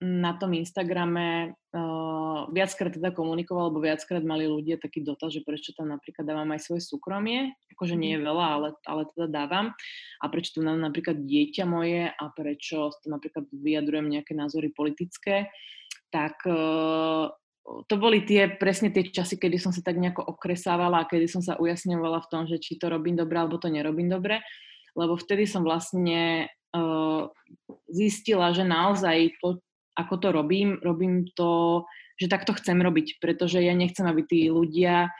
na tom Instagrame uh, viackrát teda komunikoval, lebo viackrát mali ľudia taký dotaz, že prečo tam napríklad dávam aj svoje súkromie, akože nie je mhm. veľa, ale, ale teda dávam. A prečo mám napríklad dieťa moje a prečo tu napríklad vyjadrujem nejaké názory politické, tak uh, to boli tie, presne tie časy, kedy som sa tak nejako okresávala a kedy som sa ujasňovala v tom, že či to robím dobre alebo to nerobím dobre, lebo vtedy som vlastne uh, zistila, že naozaj to, ako to robím, robím to, že takto chcem robiť, pretože ja nechcem, aby tí ľudia,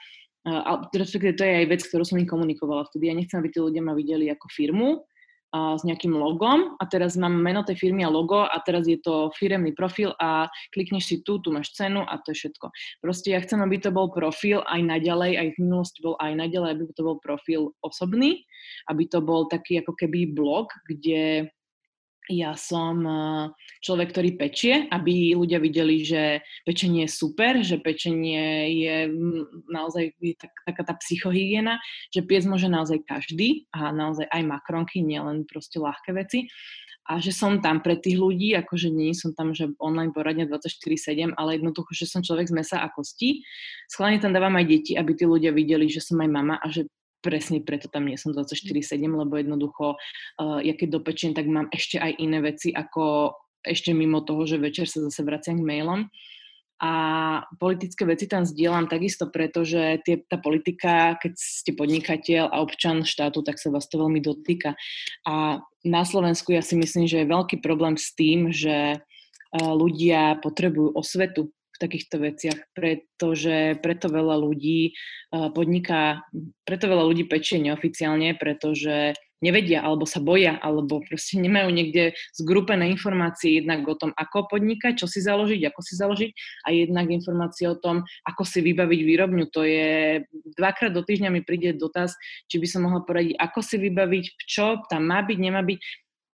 a respektíve to je aj vec, ktorú som im komunikovala vtedy, ja nechcem, aby tí ľudia ma videli ako firmu, a, s nejakým logom a teraz mám meno tej firmy a logo a teraz je to firemný profil a klikneš si tu, tu máš cenu a to je všetko. Proste ja chcem, aby to bol profil aj naďalej, aj v minulosti bol aj naďalej, aby to bol profil osobný, aby to bol taký ako keby blog, kde ja som eh, človek, ktorý pečie, aby ľudia videli, že pečenie je super, že pečenie je naozaj tak, taká tá psychohygiena, že piec môže naozaj každý a naozaj aj makronky, nielen proste ľahké veci a že som tam pre tých ľudí, akože nie som tam, že online poradne 24-7, ale jednoducho, že som človek z mesa a kostí. Schválne tam dávam aj deti, aby tí ľudia videli, že som aj mama a že presne preto tam nie som 24-7, lebo jednoducho, uh, ja keď dopečiem, tak mám ešte aj iné veci, ako ešte mimo toho, že večer sa zase vraciam k mailom. A politické veci tam zdieľam takisto, pretože tie, tá politika, keď ste podnikateľ a občan štátu, tak sa vás to veľmi dotýka. A na Slovensku ja si myslím, že je veľký problém s tým, že uh, ľudia potrebujú osvetu takýchto veciach, pretože preto veľa ľudí podniká, preto veľa ľudí pečie neoficiálne, pretože nevedia, alebo sa boja, alebo proste nemajú niekde zgrupené informácie jednak o tom, ako podnikať, čo si založiť, ako si založiť a jednak informácie o tom, ako si vybaviť výrobňu. To je dvakrát do týždňa mi príde dotaz, či by som mohla poradiť, ako si vybaviť, čo tam má byť, nemá byť.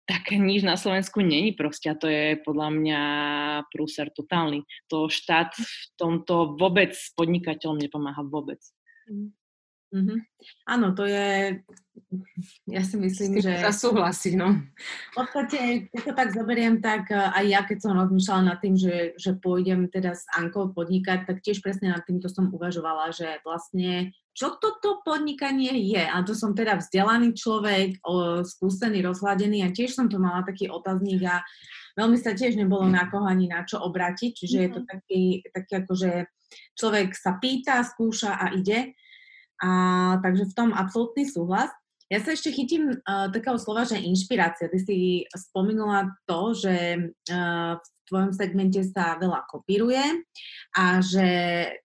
Také nič na Slovensku není proste a to je podľa mňa prúser totálny. To štát v tomto vôbec podnikateľom nepomáha vôbec. Mm. Mm-hmm. Áno, to je, ja si myslím, že... Zasúhlasiť, no. V podstate, keď to tak zoberiem, tak eh, aj ja, keď som rozmýšľala nad tým, že, že pôjdem teda s Ankou podnikať, tak tiež presne nad týmto som uvažovala, že vlastne čo toto podnikanie je. A to som teda vzdelaný človek, o, skúsený, rozhladený a tiež som to mala taký otáznik a veľmi sa tiež nebolo na koho ani na čo obratiť, čiže mm-hmm. je to mhm. taký, taký ako, že človek sa pýta, skúša a ide. A, takže v tom absolútny súhlas. Ja sa ešte chytím uh, takého slova, že inšpirácia. Ty si spomenula to, že uh, v tvojom segmente sa veľa kopíruje a že,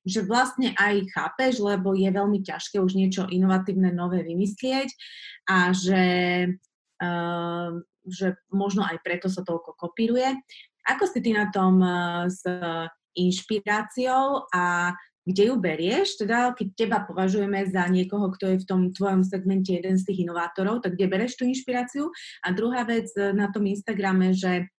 že vlastne aj chápeš, lebo je veľmi ťažké už niečo inovatívne, nové vymyslieť a že, uh, že možno aj preto sa toľko kopíruje. Ako si ty na tom uh, s inšpiráciou a kde ju berieš, teda keď teba považujeme za niekoho, kto je v tom tvojom segmente jeden z tých inovátorov, tak kde bereš tú inšpiráciu? A druhá vec e, na tom Instagrame, že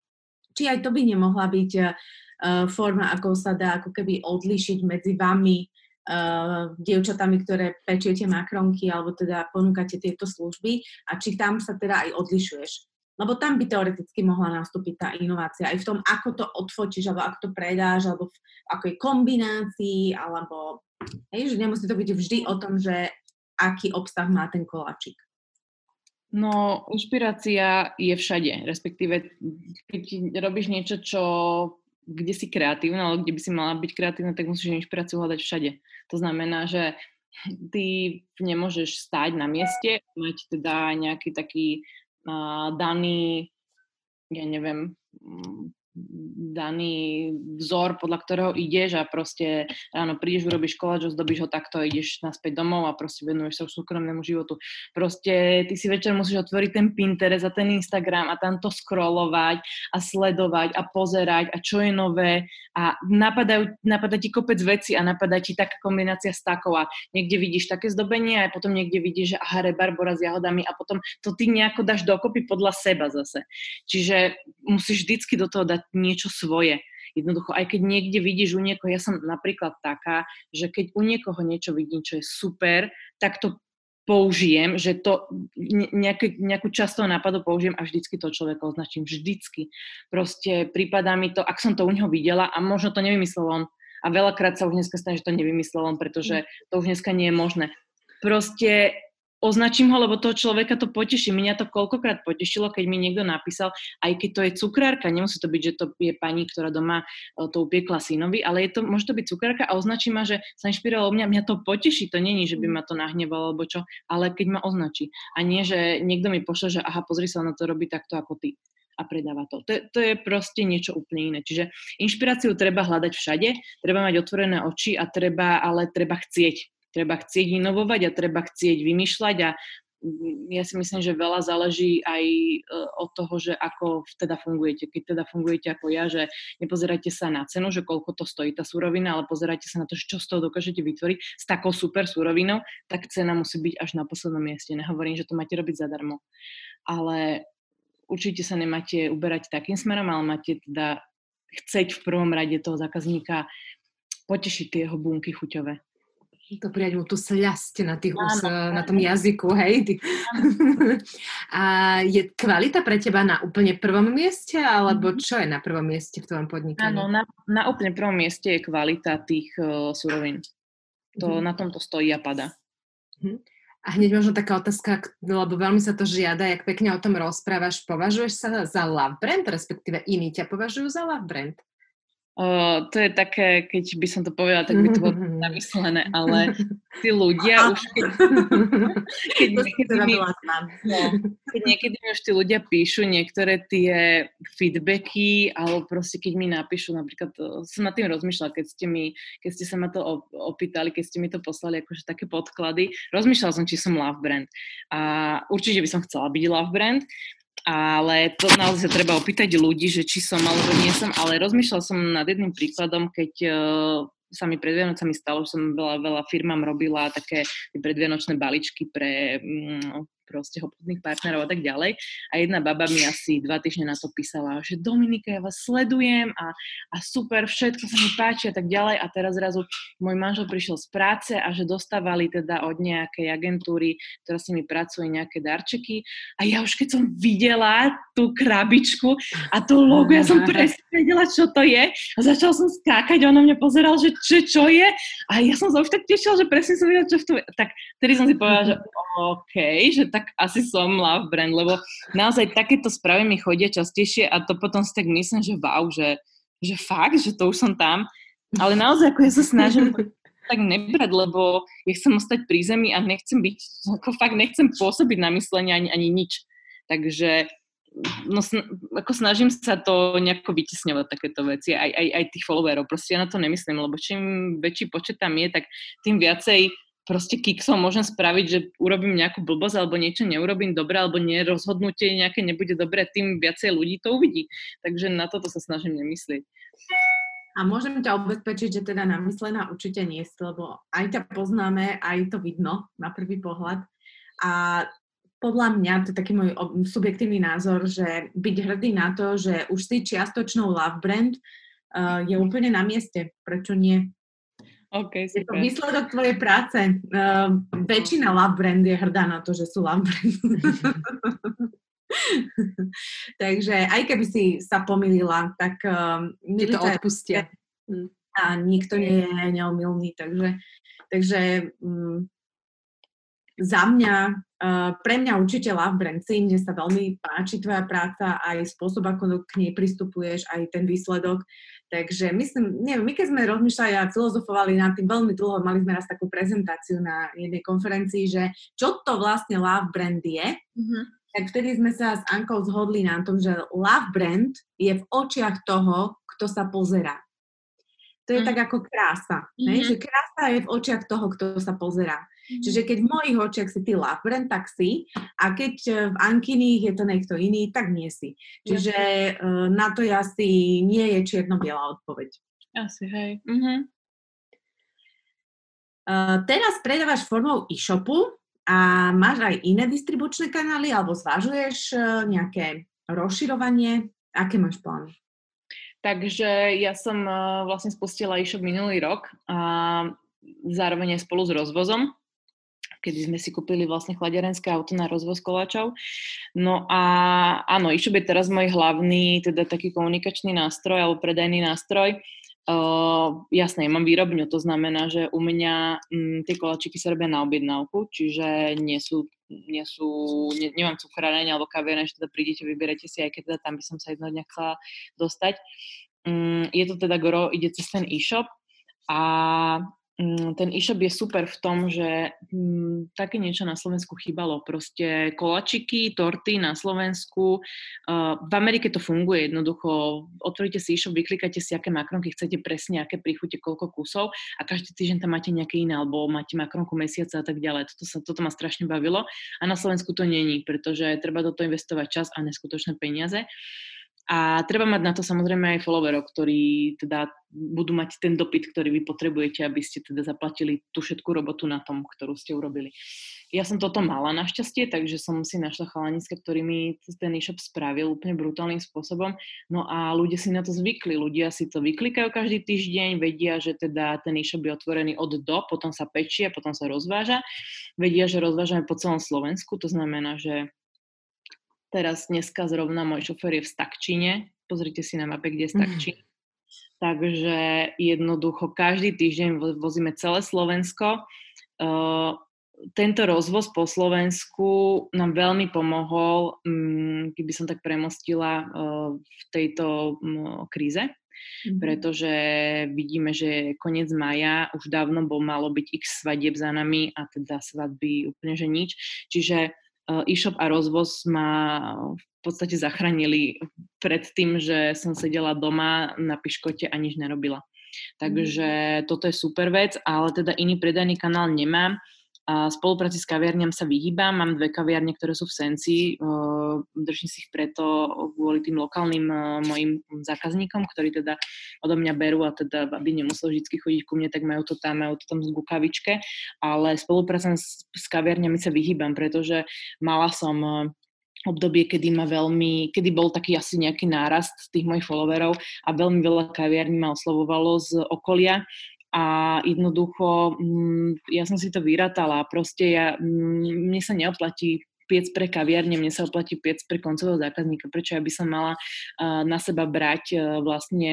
či aj to by nemohla byť uh, forma, ako sa dá ako keby odlišiť medzi vami, uh, dievčatami, ktoré pečiete makronky alebo teda ponúkate tieto služby a či tam sa teda aj odlišuješ. Lebo tam by teoreticky mohla nastúpiť tá inovácia aj v tom, ako to odfotíš, alebo ako to predáš, alebo v akej kombinácii, alebo hej, že nemusí to byť vždy o tom, že aký obsah má ten koláčik. No, inšpirácia je všade, respektíve keď robíš niečo, čo, kde si kreatívna, ale kde by si mala byť kreatívna, tak musíš inšpiráciu hľadať všade. To znamená, že ty nemôžeš stáť na mieste, mať teda nejaký taký daný, ja neviem, daný vzor, podľa ktorého ideš a proste ráno prídeš, urobíš koláč, zdobíš ho takto, ideš naspäť domov a proste venuješ sa už súkromnému životu. Proste ty si večer musíš otvoriť ten Pinterest a ten Instagram a tam to scrollovať a sledovať a pozerať a čo je nové a napadajú, napadá ti kopec veci a napadá ti taká kombinácia stakov a niekde vidíš také zdobenie a potom niekde vidíš, že aha, rebarbora s jahodami a potom to ty nejako dáš dokopy podľa seba zase. Čiže musíš vždycky do toho dať niečo svoje. Jednoducho, aj keď niekde vidíš u niekoho, ja som napríklad taká, že keď u niekoho niečo vidím, čo je super, tak to použijem, že to nejaký, nejakú časť toho nápadu použijem a vždycky to človeka označím. Vždycky. Proste prípada mi to, ak som to u neho videla a možno to nevymyslel on. A veľakrát sa už dneska stane, že to nevymyslel on, pretože to už dneska nie je možné. Proste označím ho, lebo toho človeka to poteší. Mňa to koľkokrát potešilo, keď mi niekto napísal, aj keď to je cukrárka, nemusí to byť, že to je pani, ktorá doma e, to upiekla synovi, ale je to, môže to byť cukrárka a označí ma, že sa inšpirovalo mňa, mňa to poteší, to není, že by ma to nahnevalo alebo čo, ale keď ma označí. A nie, že niekto mi pošle, že aha, pozri sa, na to robí takto ako ty a predáva to. To to je proste niečo úplne iné. Čiže inšpiráciu treba hľadať všade, treba mať otvorené oči a treba, ale treba chcieť treba chcieť inovovať a treba chcieť vymýšľať a mm, ja si myslím, že veľa záleží aj e, od toho, že ako teda fungujete. Keď teda fungujete ako ja, že nepozerajte sa na cenu, že koľko to stojí tá surovina, ale pozerajte sa na to, čo z toho dokážete vytvoriť s takou super surovinou, tak cena musí byť až na poslednom mieste. Nehovorím, že to máte robiť zadarmo. Ale určite sa nemáte uberať takým smerom, ale máte teda chceť v prvom rade toho zákazníka potešiť tie jeho bunky chuťové to prijať mu tú sľasť na, tých, áno, na tom jazyku, hej? (laughs) A je kvalita pre teba na úplne prvom mieste, alebo mhm. čo je na prvom mieste v tvojom podnikaní? Áno, na, na úplne prvom mieste je kvalita tých uh, surovín. To, mm. Na tom to stojí a pada. Mm. A hneď možno taká otázka, lebo veľmi sa to žiada, jak pekne o tom rozprávaš. Považuješ sa za love brand, respektíve iní ťa považujú za love brand? Uh, to je také, keď by som to povedala, tak by to bolo (laughs) namyslené, ale tí ľudia už keď, (laughs) keď, niekedy mi, no, keď niekedy mi už tí ľudia píšu niektoré tie feedbacky, alebo proste keď mi napíšu, napríklad, som nad tým rozmýšľala, keď ste, mi, keď ste sa ma to opýtali, keď ste mi to poslali, akože také podklady, rozmýšľala som, či som love brand. A určite by som chcela byť love brand, ale to naozaj treba opýtať ľudí, že či som alebo nie som, ale rozmýšľal som nad jedným príkladom, keď uh, sa mi pred Vianocami stalo, že som veľa, veľa firmám robila také predvianočné baličky pre um, proste obchodných partnerov a tak ďalej. A jedna baba mi asi dva týždne na to písala, že Dominika, ja vás sledujem a, a super, všetko sa mi páči a tak ďalej. A teraz zrazu môj manžel prišiel z práce a že dostávali teda od nejakej agentúry, ktorá s nimi pracuje, nejaké darčeky. A ja už keď som videla tú krabičku a to logo, ja som presne vedela, čo to je. A začal som skákať, on na mňa pozeral, že čo, čo je. A ja som sa už tak tešila, že presne som videla, čo v tom je. Tak vtedy som si povedala, že (laughs) OK, že tak asi som love brand, lebo naozaj takéto správy mi chodia častejšie a to potom si tak myslím, že wow, že, že fakt, že to už som tam. Ale naozaj ako ja sa snažím (laughs) tak nebrať, lebo ja chcem ostať pri zemi a nechcem byť, ako fakt nechcem pôsobiť na myslenie ani, ani nič. Takže no, ako snažím sa to nejako vytisňovať takéto veci, aj, aj, aj tých followerov. Proste ja na to nemyslím, lebo čím väčší počet tam je, tak tým viacej proste kiksom môžem spraviť, že urobím nejakú blbosť alebo niečo neurobím dobre alebo nerozhodnutie nejaké nebude dobre, tým viacej ľudí to uvidí. Takže na toto sa snažím nemyslieť. A môžem ťa ubezpečiť, že teda namyslená určite nie si, lebo aj ťa poznáme, aj to vidno na prvý pohľad. A podľa mňa, to je taký môj subjektívny názor, že byť hrdý na to, že už si čiastočnou love brand, uh, je úplne na mieste. Prečo nie? Okay, super. Je to výsledok tvojej práce. Uh, väčšina love brand je hrdá na to, že sú love brand. (laughs) Takže aj keby si sa pomýlila, tak uh, to odpustia. A nikto nie je neomilný, takže, takže um, za mňa, uh, pre mňa určite love brand si, mne sa veľmi páči tvoja práca, aj spôsob, ako k nej pristupuješ, aj ten výsledok. Takže myslím, neviem, my keď sme rozmýšľali a filozofovali nad tým veľmi dlho, mali sme raz takú prezentáciu na jednej konferencii, že čo to vlastne love brand je, mm-hmm. tak vtedy sme sa s Ankou zhodli na tom, že love brand je v očiach toho, kto sa pozera. To je mm. tak ako krása. Mm-hmm. Ne? Že krása je v očiach toho, kto sa pozera. Čiže keď v mojich očiach si ty brand, tak si. A keď e, v Ankiných je to niekto iný, tak nie si. Čiže uh, na to asi nie je čierno-biela odpoveď. Asi, hej. Mm-hmm. Uh, teraz predávaš formou e-shopu a máš aj iné distribučné kanály alebo zvažuješ uh, nejaké rozširovanie? Aké máš plány? Takže ja som uh, vlastne spustila e-shop minulý rok a zároveň aj spolu s rozvozom, kedy sme si kúpili vlastne chladiarenské auto na rozvoz koláčov. No a áno, e-shop je teraz môj hlavný, teda taký komunikačný nástroj alebo predajný nástroj. Uh, jasné, mám výrobňu, to znamená, že u mňa m, tie koláčiky sa robia na objednávku, čiže nie sú, nie sú ne, nemám cukráreň alebo kaviareň, že teda prídete, vyberete si, aj keď teda tam by som sa jedno dňa chcela dostať. Um, je to teda goro, ide cez ten e-shop a Mm, ten e-shop je super v tom, že hm, také niečo na Slovensku chýbalo. Proste kolačiky, torty na Slovensku. Uh, v Amerike to funguje jednoducho. Otvoríte si e-shop, vyklikáte si, aké makronky chcete presne, aké príchute, koľko kusov a každý týždeň tam máte nejaké iné, alebo máte makronku mesiaca a tak ďalej. Toto, sa, toto ma strašne bavilo a na Slovensku to není, pretože treba do toho investovať čas a neskutočné peniaze. A treba mať na to samozrejme aj followerov, ktorí teda budú mať ten dopyt, ktorý vy potrebujete, aby ste teda zaplatili tú všetku robotu na tom, ktorú ste urobili. Ja som toto mala našťastie, takže som si našla chalaniska, ktorý mi ten e-shop spravil úplne brutálnym spôsobom. No a ľudia si na to zvykli. Ľudia si to vyklikajú každý týždeň, vedia, že teda ten e-shop je otvorený od do, potom sa pečie, potom sa rozváža. Vedia, že rozvážame po celom Slovensku, to znamená, že Teraz dneska zrovna môj šofer je v Stakčine. Pozrite si na mape, kde je Stakčín. Mm. Takže jednoducho každý týždeň vozíme celé Slovensko. Uh, tento rozvoz po Slovensku nám veľmi pomohol, um, keby som tak premostila uh, v tejto um, kríze, mm-hmm. pretože vidíme, že koniec maja už dávno bol malo byť x svadieb za nami a teda svadby úplne že nič. Čiže e-shop a rozvoz ma v podstate zachránili pred tým, že som sedela doma na piškote a nič nerobila. Takže mm. toto je super vec, ale teda iný predajný kanál nemám. A spolupráci s kaviarniam sa vyhýbam. Mám dve kaviarne, ktoré sú v Senci. Držím si ich preto kvôli tým lokálnym mojim zákazníkom, ktorí teda odo mňa berú a teda, aby nemusel vždy chodiť ku mne, tak majú to tam, majú to tam z gukavičke. Ale spoluprácam s, s kaviarniami sa vyhýbam, pretože mala som obdobie, kedy ma veľmi, kedy bol taký asi nejaký nárast tých mojich followerov a veľmi veľa kaviarní ma oslovovalo z okolia a jednoducho mm, ja som si to vyratala. Proste ja, mm, mne sa neoplatí piec pre kaviarne, mne sa oplatí piec pre koncového zákazníka, prečo ja by som mala na seba brať uh, vlastne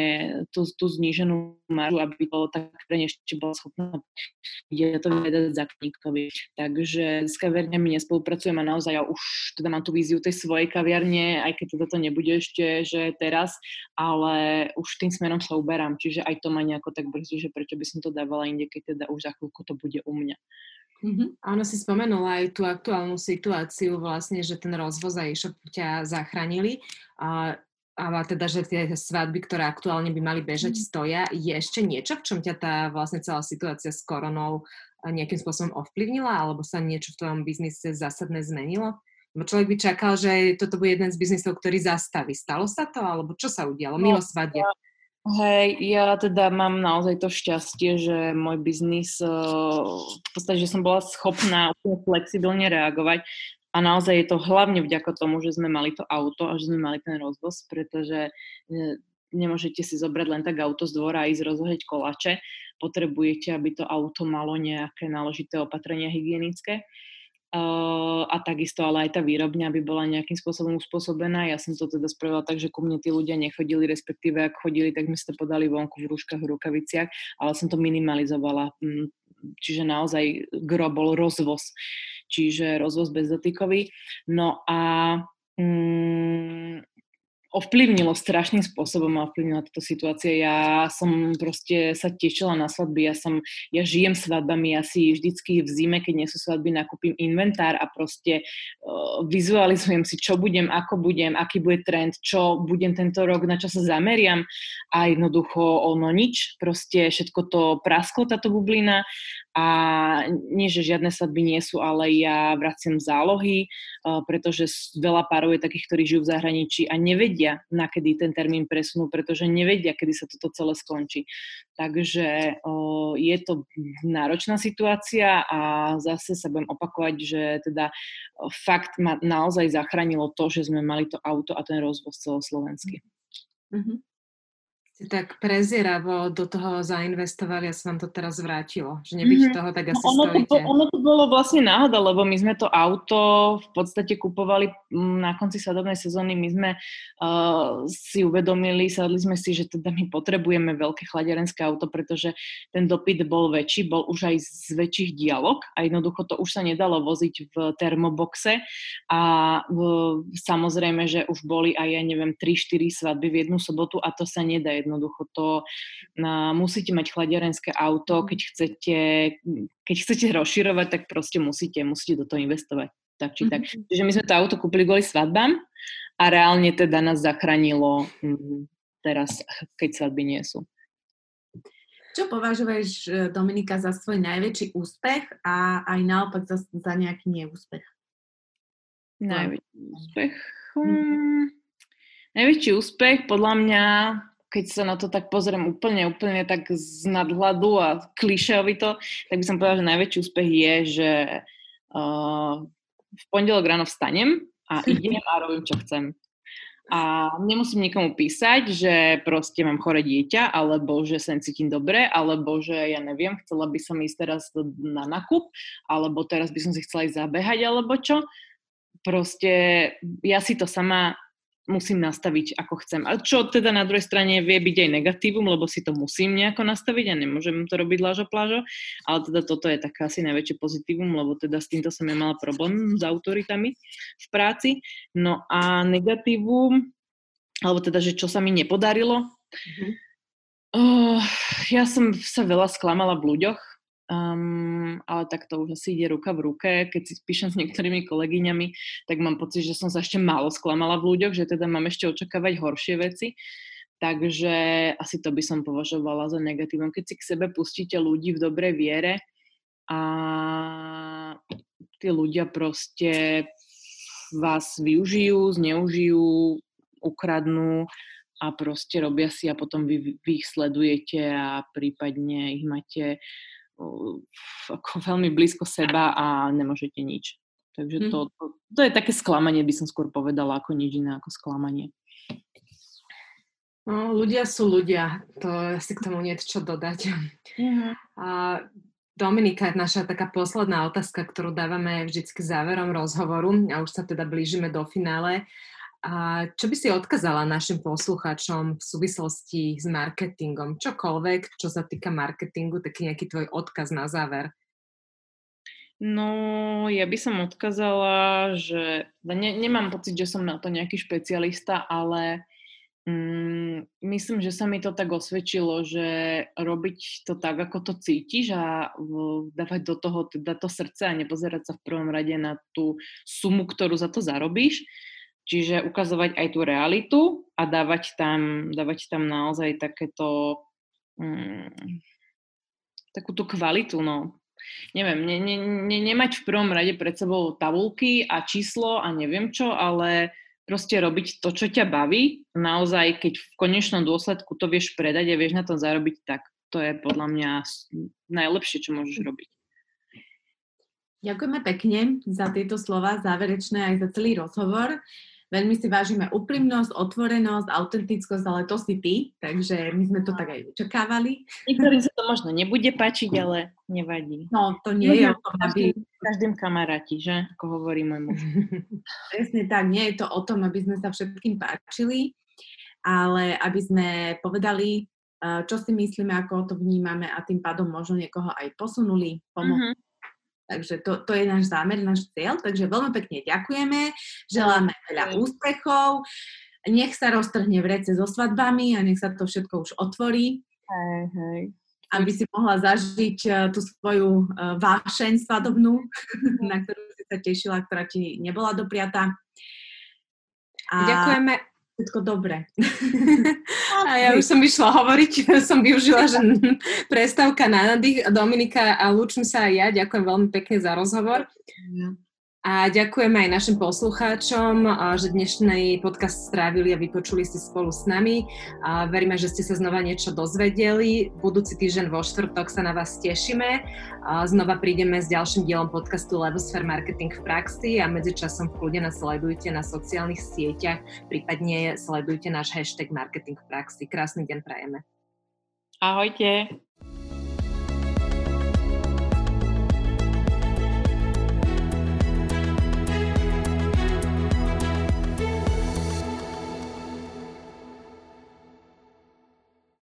tú, tú zníženú maržu, aby to tak pre ešte bola schopná je to vedať zákazníkovi. Takže s kaviarňami nespolupracujem a naozaj ja už teda mám tú víziu tej svojej kaviarne, aj keď teda to nebude ešte, že teraz, ale už tým smerom sa uberám, čiže aj to ma nejako tak brzdí, že prečo by som to dávala inde, keď teda už za chvíľku to bude u mňa. Mm-hmm. Áno, si spomenula aj tú aktuálnu situáciu vlastne, že ten rozvoz a e-shop ťa zachránili. A, a teda, že tie svadby, ktoré aktuálne by mali bežať, mm. stoja. Je ešte niečo, v čom ťa tá vlastne celá situácia s koronou nejakým spôsobom ovplyvnila, alebo sa niečo v tvojom biznise zásadne zmenilo? Lebo človek by čakal, že toto bude jeden z biznisov, ktorý zastaví. Stalo sa to, alebo čo sa udialo? Milo no, svadie. Hej, ja teda mám naozaj to šťastie, že môj biznis, eh, v podstate, že som bola schopná flexibilne reagovať a naozaj je to hlavne vďaka tomu, že sme mali to auto a že sme mali ten rozvoz, pretože eh, nemôžete si zobrať len tak auto z dvora a ísť rozhodeť kolače. Potrebujete, aby to auto malo nejaké náležité opatrenia hygienické. A takisto ale aj tá výrobňa by bola nejakým spôsobom uspôsobená. Ja som to teda spravila tak, že ku mne tí ľudia nechodili, respektíve ak chodili, tak mi ste podali vonku v rúškach, v rukaviciach, ale som to minimalizovala. Mm, čiže naozaj gro bol rozvoz. Čiže rozvoz bezdotykový. No a mm, ovplyvnilo strašným spôsobom a ovplyvnila táto situácia. Ja som proste sa tešila na svadby, ja som, ja žijem svadbami, ja si vždycky v zime, keď nie sú svadby, nakúpim inventár a proste uh, vizualizujem si, čo budem, ako budem, aký bude trend, čo budem tento rok, na čo sa zameriam a jednoducho ono nič, proste všetko to prasklo, táto bublina a nie, že žiadne svadby nie sú, ale ja vraciam zálohy, pretože veľa párov je takých, ktorí žijú v zahraničí a nevedia, na kedy ten termín presunú, pretože nevedia, kedy sa toto celé skončí. Takže je to náročná situácia a zase sa budem opakovať, že teda fakt ma naozaj zachránilo to, že sme mali to auto a ten rozvoz celoslovenský. Mm-hmm ste tak prezieravo do toho zainvestovali a sa vám to teraz vrátilo. Že nebyť mm-hmm. toho, tak asi ono stojíte. To, ono to bolo vlastne náhoda, lebo my sme to auto v podstate kupovali mm, na konci sadobnej sezóny. My sme uh, si uvedomili, sadli sme si, že teda my potrebujeme veľké chladiarenské auto, pretože ten dopyt bol väčší, bol už aj z väčších dialog a jednoducho to už sa nedalo voziť v termoboxe a uh, samozrejme, že už boli aj, ja neviem, 3-4 svadby v jednu sobotu a to sa nedá Jednoducho to na, musíte mať chladiarenské auto, keď chcete, keď chcete rozširovať, tak proste musíte, musíte do toho investovať. Tak či tak. Mm-hmm. Čiže my sme to auto kúpili kvôli svadbám a reálne teda nás zachránilo hm, teraz, keď svadby nie sú. Čo považuješ, e, Dominika, za svoj najväčší úspech a aj naopak za, za nejaký neúspech? Najväčší úspech? Hmm, najväčší úspech podľa mňa keď sa na to tak pozriem úplne, úplne tak z nadhľadu a klišeovito, tak by som povedala, že najväčší úspech je, že uh, v pondelok ráno vstanem a (laughs) idem a robím, čo chcem. A nemusím nikomu písať, že proste mám chore dieťa, alebo že sa cítim dobre, alebo že ja neviem, chcela by som ísť teraz na nakup, alebo teraz by som si chcela ísť zabehať, alebo čo. Proste ja si to sama musím nastaviť, ako chcem. A čo teda na druhej strane vie byť aj negatívum, lebo si to musím nejako nastaviť a nemôžem to robiť lážo plážo, ale teda toto je také asi najväčšie pozitívum, lebo teda s týmto som ja mala problém s autoritami v práci. No a negatívum, alebo teda, že čo sa mi nepodarilo, mm-hmm. Uh, ja som sa veľa sklamala v ľuďoch, um, ale tak to už asi ide ruka v ruke. Keď si píšem s niektorými kolegyňami, tak mám pocit, že som sa ešte málo sklamala v ľuďoch, že teda mám ešte očakávať horšie veci. Takže asi to by som považovala za negatívne. Keď si k sebe pustíte ľudí v dobrej viere a tí ľudia proste vás využijú, zneužijú, ukradnú a proste robia si a potom vy, vy ich sledujete a prípadne ich máte ako (laughs) veľmi blízko seba a nemôžete nič. Takže to, mhm. to, to je také sklamanie, by som skôr povedala, ako nič iné ako sklamanie. No, ľudia sú ľudia, to si k tomu nie čo dodať. Mm-hmm. (laughs) A Dominika, naša taká posledná otázka, ktorú dávame vždycky záverom rozhovoru, a už sa teda blížime do finále. A čo by si odkazala našim poslucháčom v súvislosti s marketingom? Čokoľvek, čo sa týka marketingu, taký nejaký tvoj odkaz na záver. No, ja by som odkazala, že ne, nemám pocit, že som na to nejaký špecialista, ale Mm, myslím, že sa mi to tak osvedčilo, že robiť to tak, ako to cítiš a dávať do toho teda to srdce a nepozerať sa v prvom rade na tú sumu, ktorú za to zarobíš. Čiže ukazovať aj tú realitu a dávať tam, dávať tam naozaj takéto mm, takú tú kvalitu, no. Neviem, ne, ne, ne, nemať v prvom rade pred sebou tabulky a číslo a neviem čo, ale proste robiť to, čo ťa baví. Naozaj, keď v konečnom dôsledku to vieš predať a vieš na tom zarobiť, tak to je podľa mňa najlepšie, čo môžeš robiť. Ďakujeme pekne za tieto slova záverečné aj za celý rozhovor. Veľmi si vážime úprimnosť, otvorenosť, autentickosť, ale to si ty, takže my sme to tak aj očakávali. Niektorým sa to možno nebude páčiť, ale nevadí. No, to nie je o tom, aby... Každým kamaráti, že? Ako hovorí môj muž. (laughs) Presne tak, nie je to o tom, aby sme sa všetkým páčili, ale aby sme povedali, eh, čo si myslíme, ako to vnímame a tým pádom možno niekoho aj posunuli, pomohli. Mm-hmm Takže to, to je náš zámer, náš cieľ. Takže veľmi pekne ďakujeme, želáme veľa úspechov, nech sa roztrhne v rece so svadbami a nech sa to všetko už otvorí. Hej, hej. Aby si mohla zažiť uh, tú svoju uh, vášeň svadobnú, na ktorú si sa tešila, ktorá ti nebola dopriata. A... Ďakujeme všetko dobre. (laughs) A ja už som išla hovoriť, (laughs) som využila, že (laughs) prestávka na nádych. Dominika a lúčim sa aj ja. Ďakujem veľmi pekne za rozhovor. A ďakujeme aj našim poslucháčom, že dnešný podcast strávili a vypočuli si spolu s nami. A veríme, že ste sa znova niečo dozvedeli. Budúci týždeň vo štvrtok sa na vás tešíme. A znova prídeme s ďalším dielom podcastu Levosphere Marketing v praxi a medzičasom v kľude nás sledujte na sociálnych sieťach, prípadne sledujte náš hashtag Marketing v praxi. Krásny deň prajeme. Ahojte.